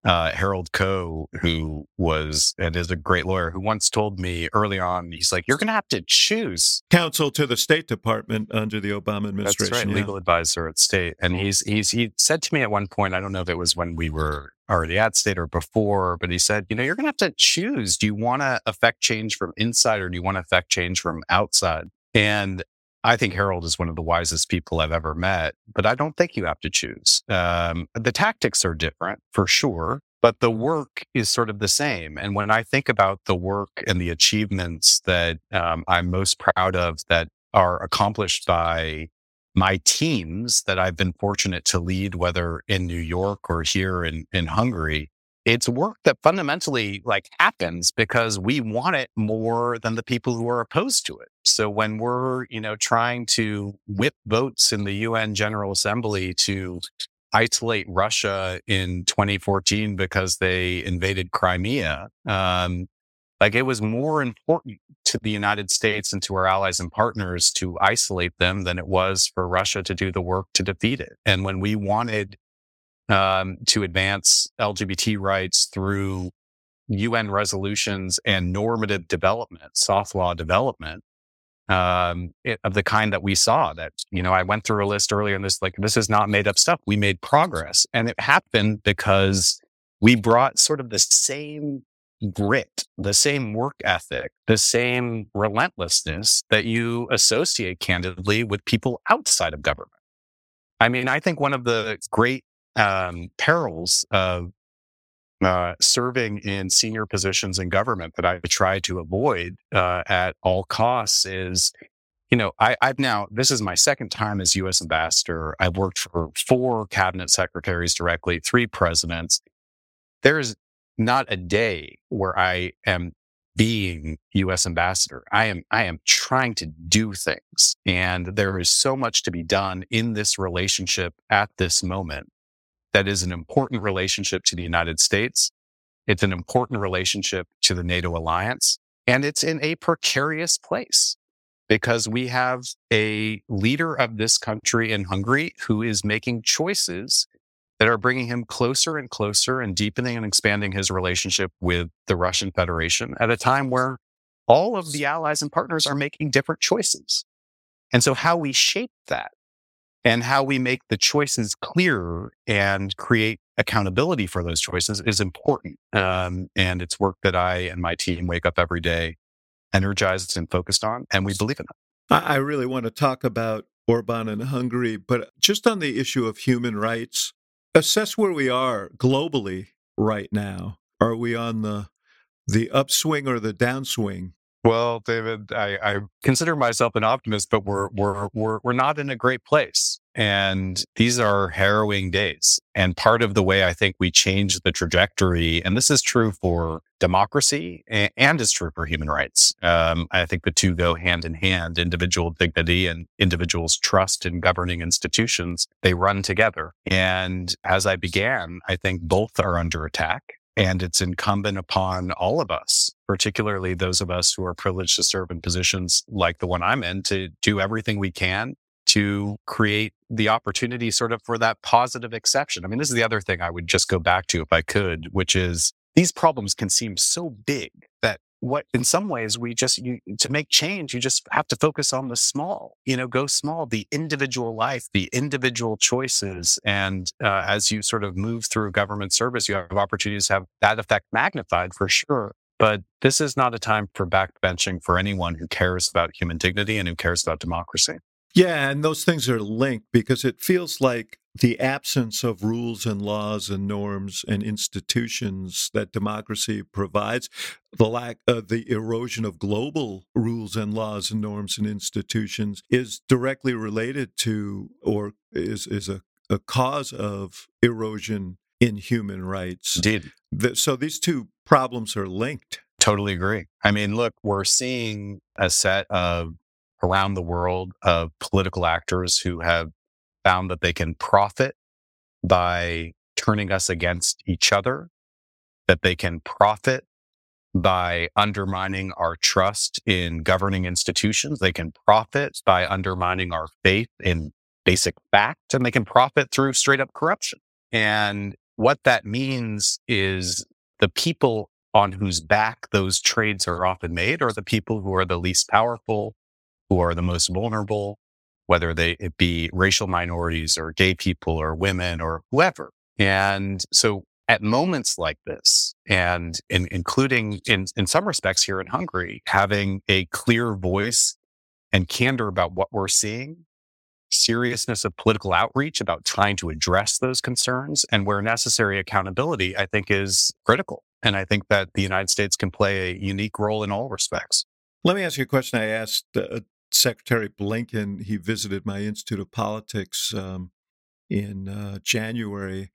Speaker 4: uh, Harold Koh, who was and is a great lawyer, who once told me early on, he's like, "You're going to have to choose."
Speaker 2: Counsel to the State Department under the Obama administration.
Speaker 4: That's right,
Speaker 2: yeah.
Speaker 4: legal advisor at State, and he's he's he said to me at one point, I don't know if it was when we were already at State or before, but he said, you know, you're going to have to choose. Do you want to affect change from inside, or do you want to affect change from outside? And I think Harold is one of the wisest people I've ever met, but I don't think you have to choose. Um, the tactics are different for sure, but the work is sort of the same. And when I think about the work and the achievements that um, I'm most proud of that are accomplished by my teams that I've been fortunate to lead, whether in New York or here in, in Hungary, it's work that fundamentally like happens because we want it more than the people who are opposed to it. So when we're, you know, trying to whip votes in the UN General Assembly to isolate Russia in 2014 because they invaded Crimea, um, like it was more important to the United States and to our allies and partners to isolate them than it was for Russia to do the work to defeat it. And when we wanted um, to advance LGBT rights through UN resolutions and normative development, soft law development, um, it, of the kind that we saw. That you know, I went through a list earlier, and this like this is not made up stuff. We made progress, and it happened because we brought sort of the same grit, the same work ethic, the same relentlessness that you associate candidly with people outside of government. I mean, I think one of the great um, perils of uh, serving in senior positions in government that I try to avoid uh, at all costs is, you know, I, I've now, this is my second time as U.S. ambassador. I've worked for four cabinet secretaries directly, three presidents. There's not a day where I am being U.S. ambassador. I am, I am trying to do things and there is so much to be done in this relationship at this moment that is an important relationship to the United States. It's an important relationship to the NATO alliance and it's in a precarious place. because we have a leader of this country in Hungary who is making choices that are bringing him closer and closer and deepening and expanding his relationship with the Russian Federation at a time where all of the allies and partners are making different choices. And so how we shape that and how we make the choices clearer and create accountability for those choices is important. Um, and it's work that I and my team wake up every day energized and focused on, and we believe in it.
Speaker 2: I really want to talk about Orban and Hungary, but just on the issue of human rights, assess where we are globally right now. Are we on the the upswing or the downswing?
Speaker 4: Well, David, I, I consider myself an optimist, but we're we're we're we're not in a great place. And these are harrowing days. And part of the way I think we change the trajectory, and this is true for democracy and, and is true for human rights. Um, I think the two go hand in hand. Individual dignity and individuals' trust in governing institutions, they run together. And as I began, I think both are under attack. And it's incumbent upon all of us, particularly those of us who are privileged to serve in positions like the one I'm in, to do everything we can to create the opportunity sort of for that positive exception. I mean, this is the other thing I would just go back to if I could, which is these problems can seem so big that what in some ways we just you, to make change you just have to focus on the small you know go small the individual life the individual choices. And uh, as you sort of move through government service you have opportunities to have that effect magnified for sure. But this is not a time for backbenching for anyone who cares about human dignity and who cares about democracy
Speaker 2: yeah, and those things are linked because it feels like the absence of rules and laws and norms and institutions that democracy provides, the lack of the erosion of global rules and laws and norms and institutions is directly related to or is, is a, a cause of erosion in human rights.
Speaker 4: Indeed.
Speaker 2: The, so these two problems are linked.
Speaker 4: Totally agree. I mean, look, we're seeing a set of around the world of political actors who have found that they can profit by turning us against each other, that they can profit by undermining our trust in governing institutions. They can profit by undermining our faith in basic fact, and they can profit through straight up corruption. And what that means is the people on whose back those trades are often made are the people who are the least powerful, who are the most vulnerable, whether they it be racial minorities or gay people or women or whoever. And so at moments like this, and in, including in, in some respects here in Hungary, having a clear voice and candor about what we're seeing, seriousness of political outreach about trying to address those concerns, and where necessary, accountability, I think is critical. And I think that the United States can play a unique role in all respects.
Speaker 2: Let me ask you a question I asked uh, Secretary Blinken, he visited my Institute of Politics um, in uh, January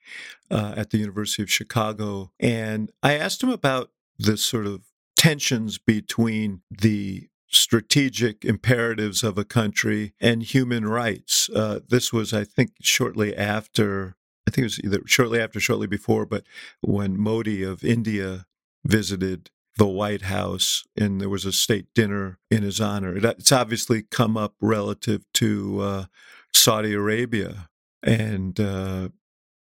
Speaker 2: uh, at the University of Chicago. And I asked him about the sort of tensions between the strategic imperatives of a country and human rights. Uh, this was, I think, shortly after. I think it was either shortly after, shortly before, but when Modi of India visited the White House, and there was a state dinner in his honor. It's obviously come up relative to uh, Saudi Arabia and uh,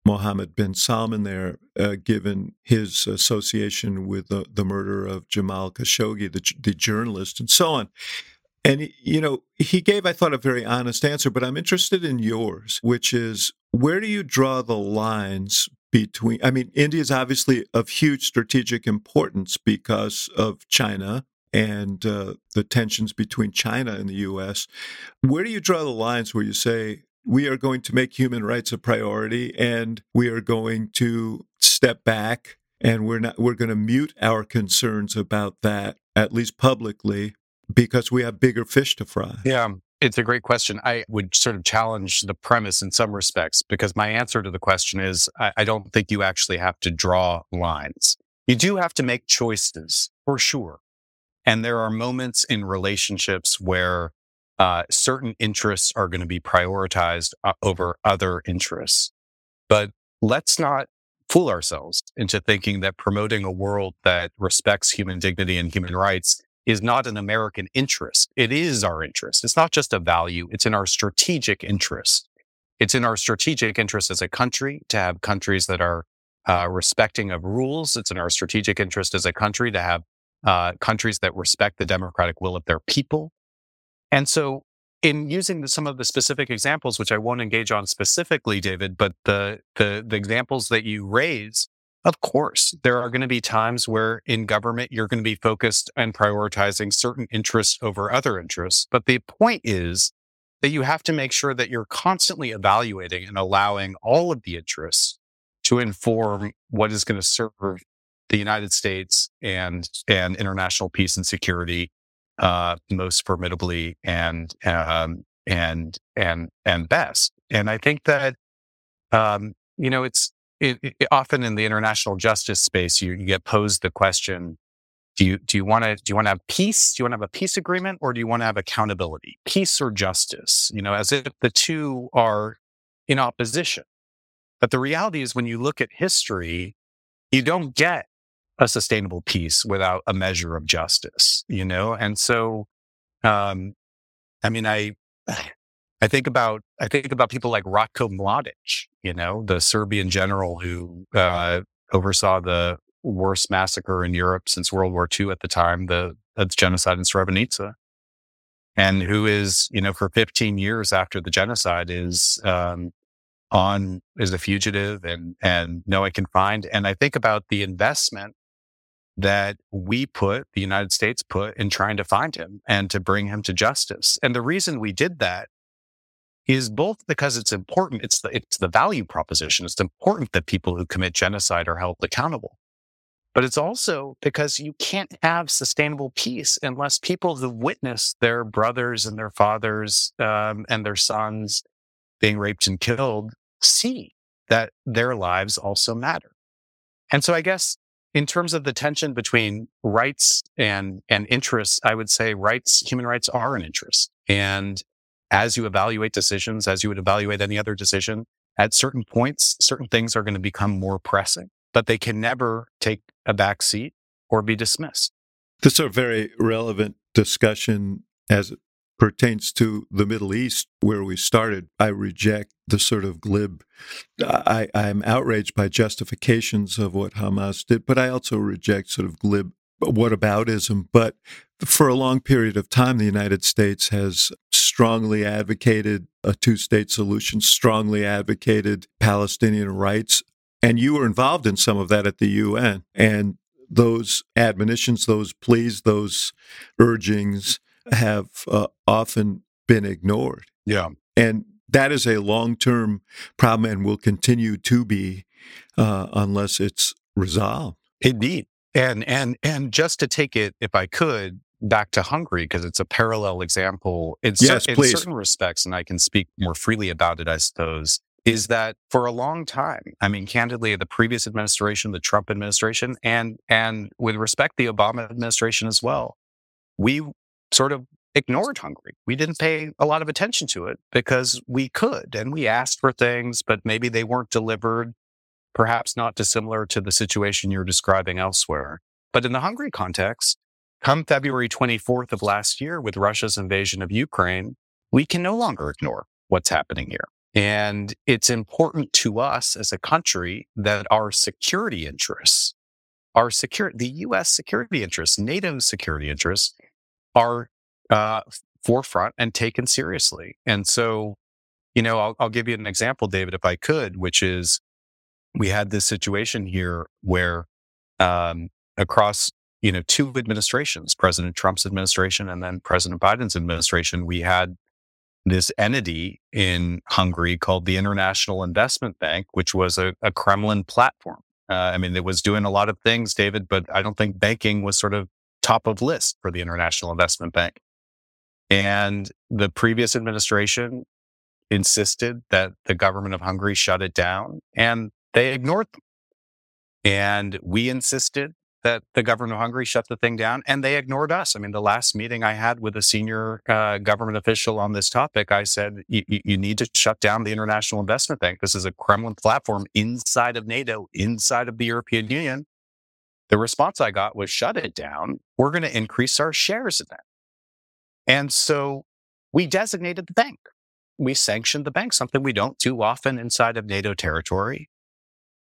Speaker 2: Mohammed bin Salman there, uh, given his association with the, the, murder of Jamal Khashoggi, the, the journalist, and so on. And, you know, he gave, I thought, a very honest answer, but I'm interested in yours, which is where do you draw the lines between, I mean, India is obviously of huge strategic importance because of China and uh, the tensions between China and the US. Where do you draw the lines where you say, we are going to make human rights a priority and we are going to step back and we're not we're going to mute our concerns about that at least publicly because we have bigger fish to fry.
Speaker 4: Yeah. It's a great question. I would sort of challenge the premise in some respects because my answer to the question is I, I, don't think you actually have to draw lines. You do have to make choices for sure. And there are moments in relationships where uh, certain interests are going to be prioritized uh, over other interests. But let's not fool ourselves into thinking that promoting a world that respects human dignity and human rights is not an American interest. It is our interest. It's not just a value. It's in our strategic interest. It's in our strategic interest as a country to have countries that are uh, respecting of rules. It's in our strategic interest as a country to have uh, countries that respect the democratic will of their people. And so, in using the, some of the specific examples, which I won't engage on specifically, David, but the, the, the examples that you raise, of course, there are going to be times where in government you're going to be focused and prioritizing certain interests over other interests. But the point is that you have to make sure that you're constantly evaluating and allowing all of the interests to inform what is going to serve the United States and and international peace and security uh, most formidably and um, and and and best. And I think that um, you know it's it, it, often in the international justice space you, you get posed the question do you do you want to do you want to have peace? Do you want to have a peace agreement, or do you want to have accountability? Peace or justice? You know, as if the two are in opposition. But the reality is, when you look at history, you don't get a sustainable peace without a measure of justice. You know, and so, um, I mean, I I think about I think about people like Ratko Mladic. You know, the Serbian general who uh, oversaw the worst massacre in Europe since World War II at the time, the, the genocide in Srebrenica. And who is, you know, for 15 years after the genocide is, um, on, is a fugitive and, and no one can find. And I think about the investment that we put, the United States put in trying to find him and to bring him to justice. And the reason we did that is both because it's important. It's the, it's the value proposition. It's important that people who commit genocide are held accountable. But it's also because you can't have sustainable peace unless people who witness their brothers and their fathers um, and their sons being raped and killed see that their lives also matter. And so I guess in terms of the tension between rights and, and interests, I would say rights, human rights are an interest. And as you evaluate decisions, as you would evaluate any other decision, at certain points, certain things are going to become more pressing but they can never take a back seat or be dismissed.
Speaker 2: This is a very relevant discussion as it pertains to the Middle East, where we started. I reject the sort of glib, I, I'm outraged by justifications of what Hamas did, but I also reject sort of glib whataboutism. But for a long period of time, the United States has strongly advocated a two state solution, strongly advocated Palestinian rights. And you were involved in some of that at the UN. And those admonitions, those pleas, those urgings have uh, often been ignored.
Speaker 4: Yeah.
Speaker 2: And that is a long term problem and will continue to be uh, unless it's resolved.
Speaker 4: Indeed. And and and just to take it, if I could, back to Hungary because it's a parallel example in,
Speaker 2: yes,
Speaker 4: cer- in certain respects, and I can speak more freely about it, I suppose is that for a long time, I mean, candidly, the previous administration, the Trump administration, and and with respect, the Obama administration as well, we sort of ignored Hungary. We didn't pay a lot of attention to it because we could, and we asked for things, but maybe they weren't delivered. Perhaps not dissimilar to the situation you're describing elsewhere. But in the Hungary context, come February 24th of last year, with Russia's invasion of Ukraine, we can no longer ignore what's happening here. And it's important to us as a country that our security interests, our secure, the U.S. security interests, NATO security interests are uh, forefront and taken seriously. And so, you know, I'll, I'll give you an example, David, if I could, which is we had this situation here where um, across you know two administrations, President Trump's administration and then President Biden's administration, we had this entity in Hungary called the International Investment Bank, which was a, a Kremlin platform. Uh, I mean, it was doing a lot of things, David, but I don't think banking was sort of top of list for the International Investment Bank. And the previous administration insisted that the government of Hungary shut it down and they ignored them. And we insisted that the government of Hungary shut the thing down and they ignored us. I mean, the last meeting I had with a senior uh, government official on this topic, I said, you need to shut down the International Investment Bank. This is a Kremlin platform inside of NATO, inside of the European Union. the response I got was shut it down. We're going to increase our shares in it. And so we designated the bank. We sanctioned the bank, something we don't do often inside of NATO territory.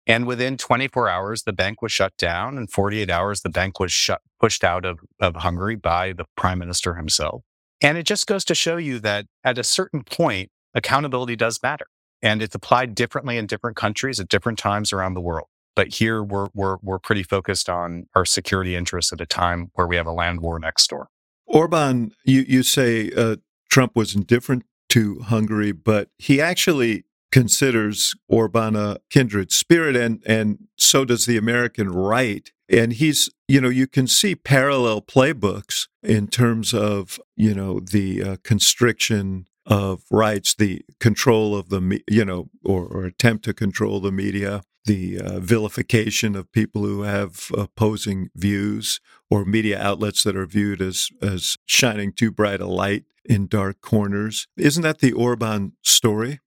Speaker 4: And within 24 hours, the bank was shut down. And 48 hours, the bank was shut, pushed out of, of Hungary by the prime minister himself. And it just goes to show you that at a certain point, accountability does matter. And it's applied differently in different countries at different times around the world. But here we're, we're, we're pretty focused on our security interests at a time where we have a land war next door.
Speaker 2: Orban, you, you say uh, Trump was indifferent to Hungary, but he actually considers Orban a kindred spirit, and, and so does the American right. And he's, you know, you can see parallel playbooks in terms of, you know, the uh, constriction of rights, the control of the, you know, or, or attempt to control the media, the uh, vilification of people who have opposing views or media outlets that are viewed as as shining too bright a light in dark corners. Isn't that the Orban story?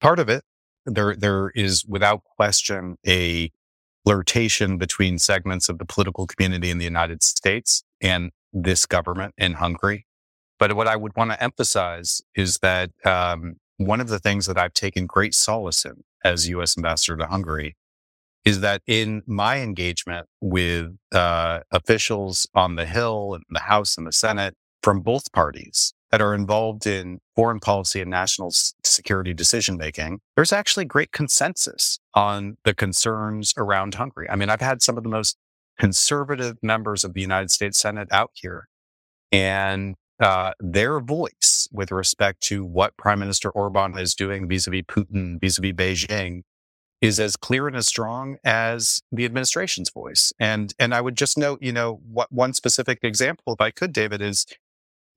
Speaker 4: Part of it. There there is without question a flirtation between segments of the political community in the United States and this government in Hungary. But what I would want to emphasize is that um, one of the things that I've taken great solace in as U.S. ambassador to Hungary is that in my engagement with uh, officials on the Hill and the House and the Senate from both parties that are involved in foreign policy and national security decision making, there's actually great consensus on the concerns around Hungary. I mean, I've had some of the most conservative members of the United States Senate out here, and uh, their voice with respect to what Prime Minister Orban is doing vis a vis Putin, vis a vis Beijing, is as clear and as strong as the administration's voice. And and I would just note, you know, what one specific example, if I could, David, is,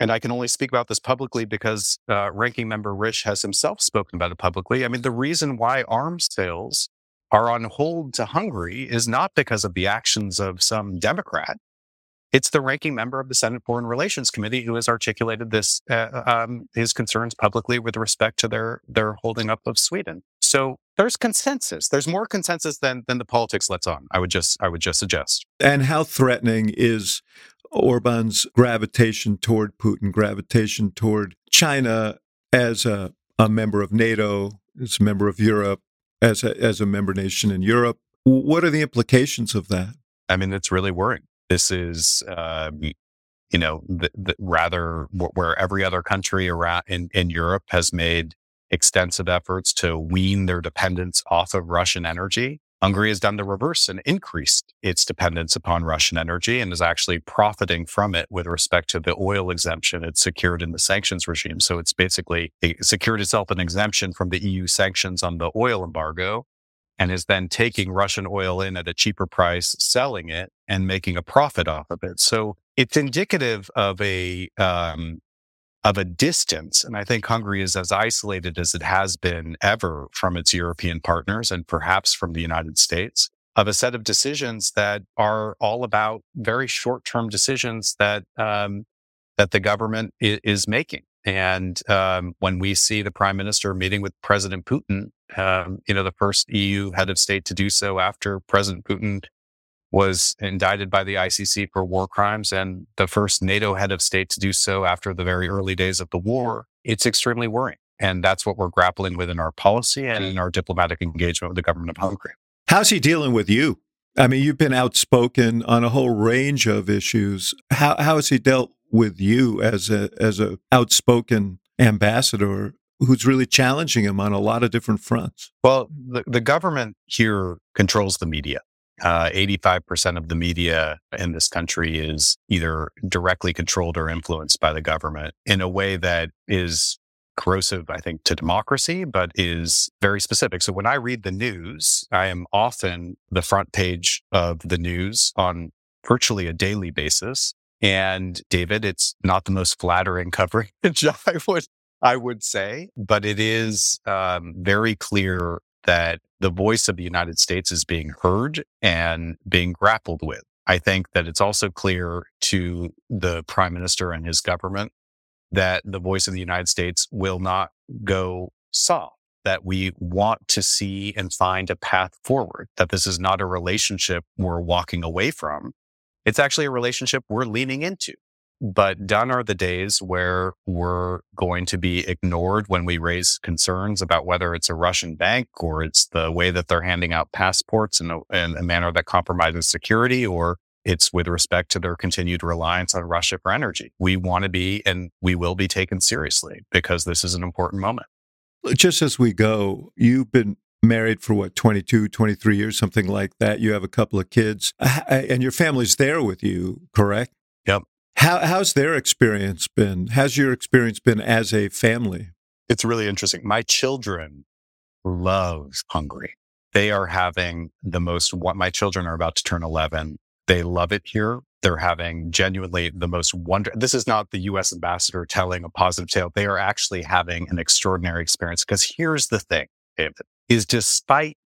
Speaker 4: and I can only speak about this publicly because uh, Ranking Member Risch has himself spoken about it publicly. I mean, the reason why arms sales are on hold to Hungary is not because of the actions of some Democrat. It's the ranking member of the Senate Foreign Relations Committee who has articulated this uh, um, his concerns publicly with respect to their their holding up of Sweden. So there's consensus. There's more consensus than than the politics lets on. I would just I would just suggest.
Speaker 2: And how threatening is Orban's gravitation toward Putin, gravitation toward China as a, a member of NATO, as a member of Europe, as a, as a member nation in Europe? What are the implications of that?
Speaker 4: I mean, it's really worrying. This is, uh, you know, the, the, rather where every other country around in, in Europe has made extensive efforts to wean their dependence off of Russian energy. Hungary has done the reverse and increased its dependence upon Russian energy and is actually profiting from it with respect to the oil exemption it's secured in the sanctions regime. So it's basically it secured itself an exemption from the EU sanctions on the oil embargo and is then taking Russian oil in at a cheaper price, selling it and making a profit off of it. So it's indicative of a um, of a distance. And I think Hungary is as isolated as it has been ever from its European partners and perhaps from the United States of a set of decisions that are all about very short term decisions that, um, that the government is making. And um, when we see the prime minister meeting with President Putin, um, you know, the first EU head of state to do so after President Putin was indicted by the ICC for war crimes and the first NATO head of state to do so after the very early days of the war, it's extremely worrying. And that's what we're grappling with in our policy and in our diplomatic engagement with the government of Hungary.
Speaker 2: How's he dealing with you? I mean, you've been outspoken on a whole range of issues. How, how has he dealt with you as a as a outspoken ambassador who's really challenging him on a lot of different fronts?
Speaker 4: Well, the, the government here controls the media. Uh, 85% of the media in this country is either directly controlled or influenced by the government in a way that is corrosive, I think, to democracy, but is very specific. So when I read the news, I am often the front page of the news on virtually a daily basis. And David, it's not the most flattering coverage I would I would say, but it is um, very clear that the voice of the United States is being heard and being grappled with. I think that it's also clear to the prime minister and his government that the voice of the United States will not go soft. that we want to see and find a path forward, that this is not a relationship we're walking away from. It's actually a relationship we're leaning into. But done are the days where we're going to be ignored when we raise concerns about whether it's a Russian bank or it's the way that they're handing out passports in a, in a manner that compromises security or it's with respect to their continued reliance on Russia for energy. We want to be and we will be taken seriously because this is an important moment.
Speaker 2: Just as we go, you've been married for what 22 23 years something like that you have a couple of kids and your family's there with you correct
Speaker 4: yep
Speaker 2: how, how's their experience been how's your experience been as a family
Speaker 4: it's really interesting my children love hungary they are having the most what my children are about to turn 11 they love it here they're having genuinely the most wonder. This is not the U.S. ambassador telling a positive tale. They are actually having an extraordinary experience because here's the thing, David is despite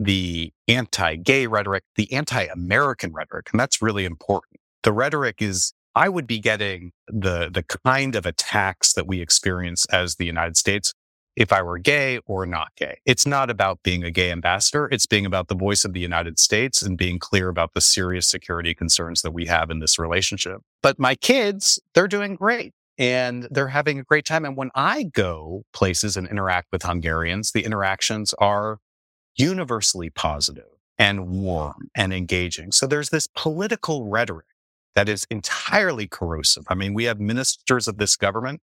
Speaker 4: the anti-gay rhetoric, the anti-American rhetoric, and that's really important. The rhetoric is I would be getting the the kind of attacks that we experience as the United States if I were gay or not gay. It's not about being a gay ambassador. It's being about the voice of the United States and being clear about the serious security concerns that we have in this relationship. But my kids, they're doing great and they're having a great time. And when I go places and interact with Hungarians, the interactions are universally positive and warm and engaging. So there's this political rhetoric that is entirely corrosive. I mean, we have ministers of this government,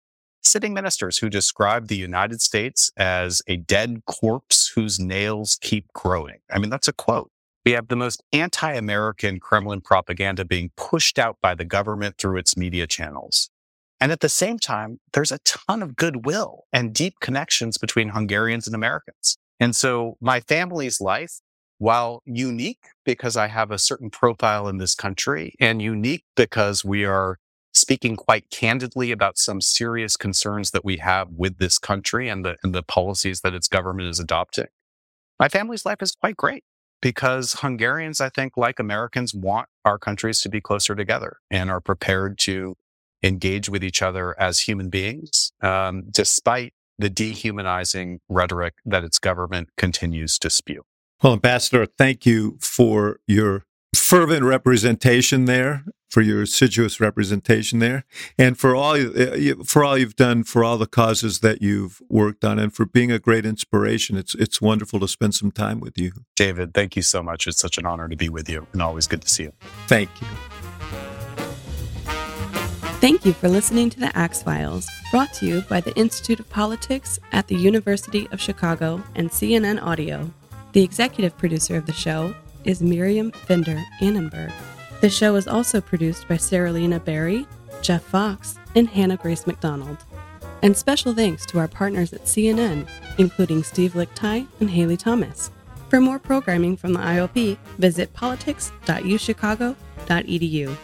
Speaker 4: sitting ministers who describe the United States as a dead corpse whose nails keep growing. I mean, that's a quote. We have the most anti American Kremlin propaganda being pushed out by the government through its media channels. And at the same time, there's a ton of goodwill and deep connections between Hungarians and Americans. And so my family's life, while unique because I have a certain profile in this country and unique because we are speaking quite candidly about some serious concerns that we have with this country and the, and the policies that its government is adopting. My family's life is quite great because Hungarians, I think, like Americans, want our countries to be closer together and are prepared to engage with each other as human beings, um, despite the dehumanizing rhetoric that its government continues to spew.
Speaker 2: Well, Ambassador, thank you for your fervent representation there, for your assiduous representation there, and for all uh, for all you've done for all the causes that you've worked on, and for being a great inspiration. It's it's wonderful to spend some time with you,
Speaker 4: David. Thank you so much. It's such an honor to be with you, and always good to see you.
Speaker 2: Thank you.
Speaker 1: Thank you for listening to the Axe Files, brought to you by the Institute of Politics at the University of Chicago and CNN Audio. The executive producer of the show is Miriam Fender Annenberg. The show is also produced by Saralina Berry, Jeff Fox, and Hannah Grace McDonald. And special thanks to our partners at CNN, including Steve Lickteig and Haley Thomas. For more programming from the IOP, visit politics.uchicago.edu.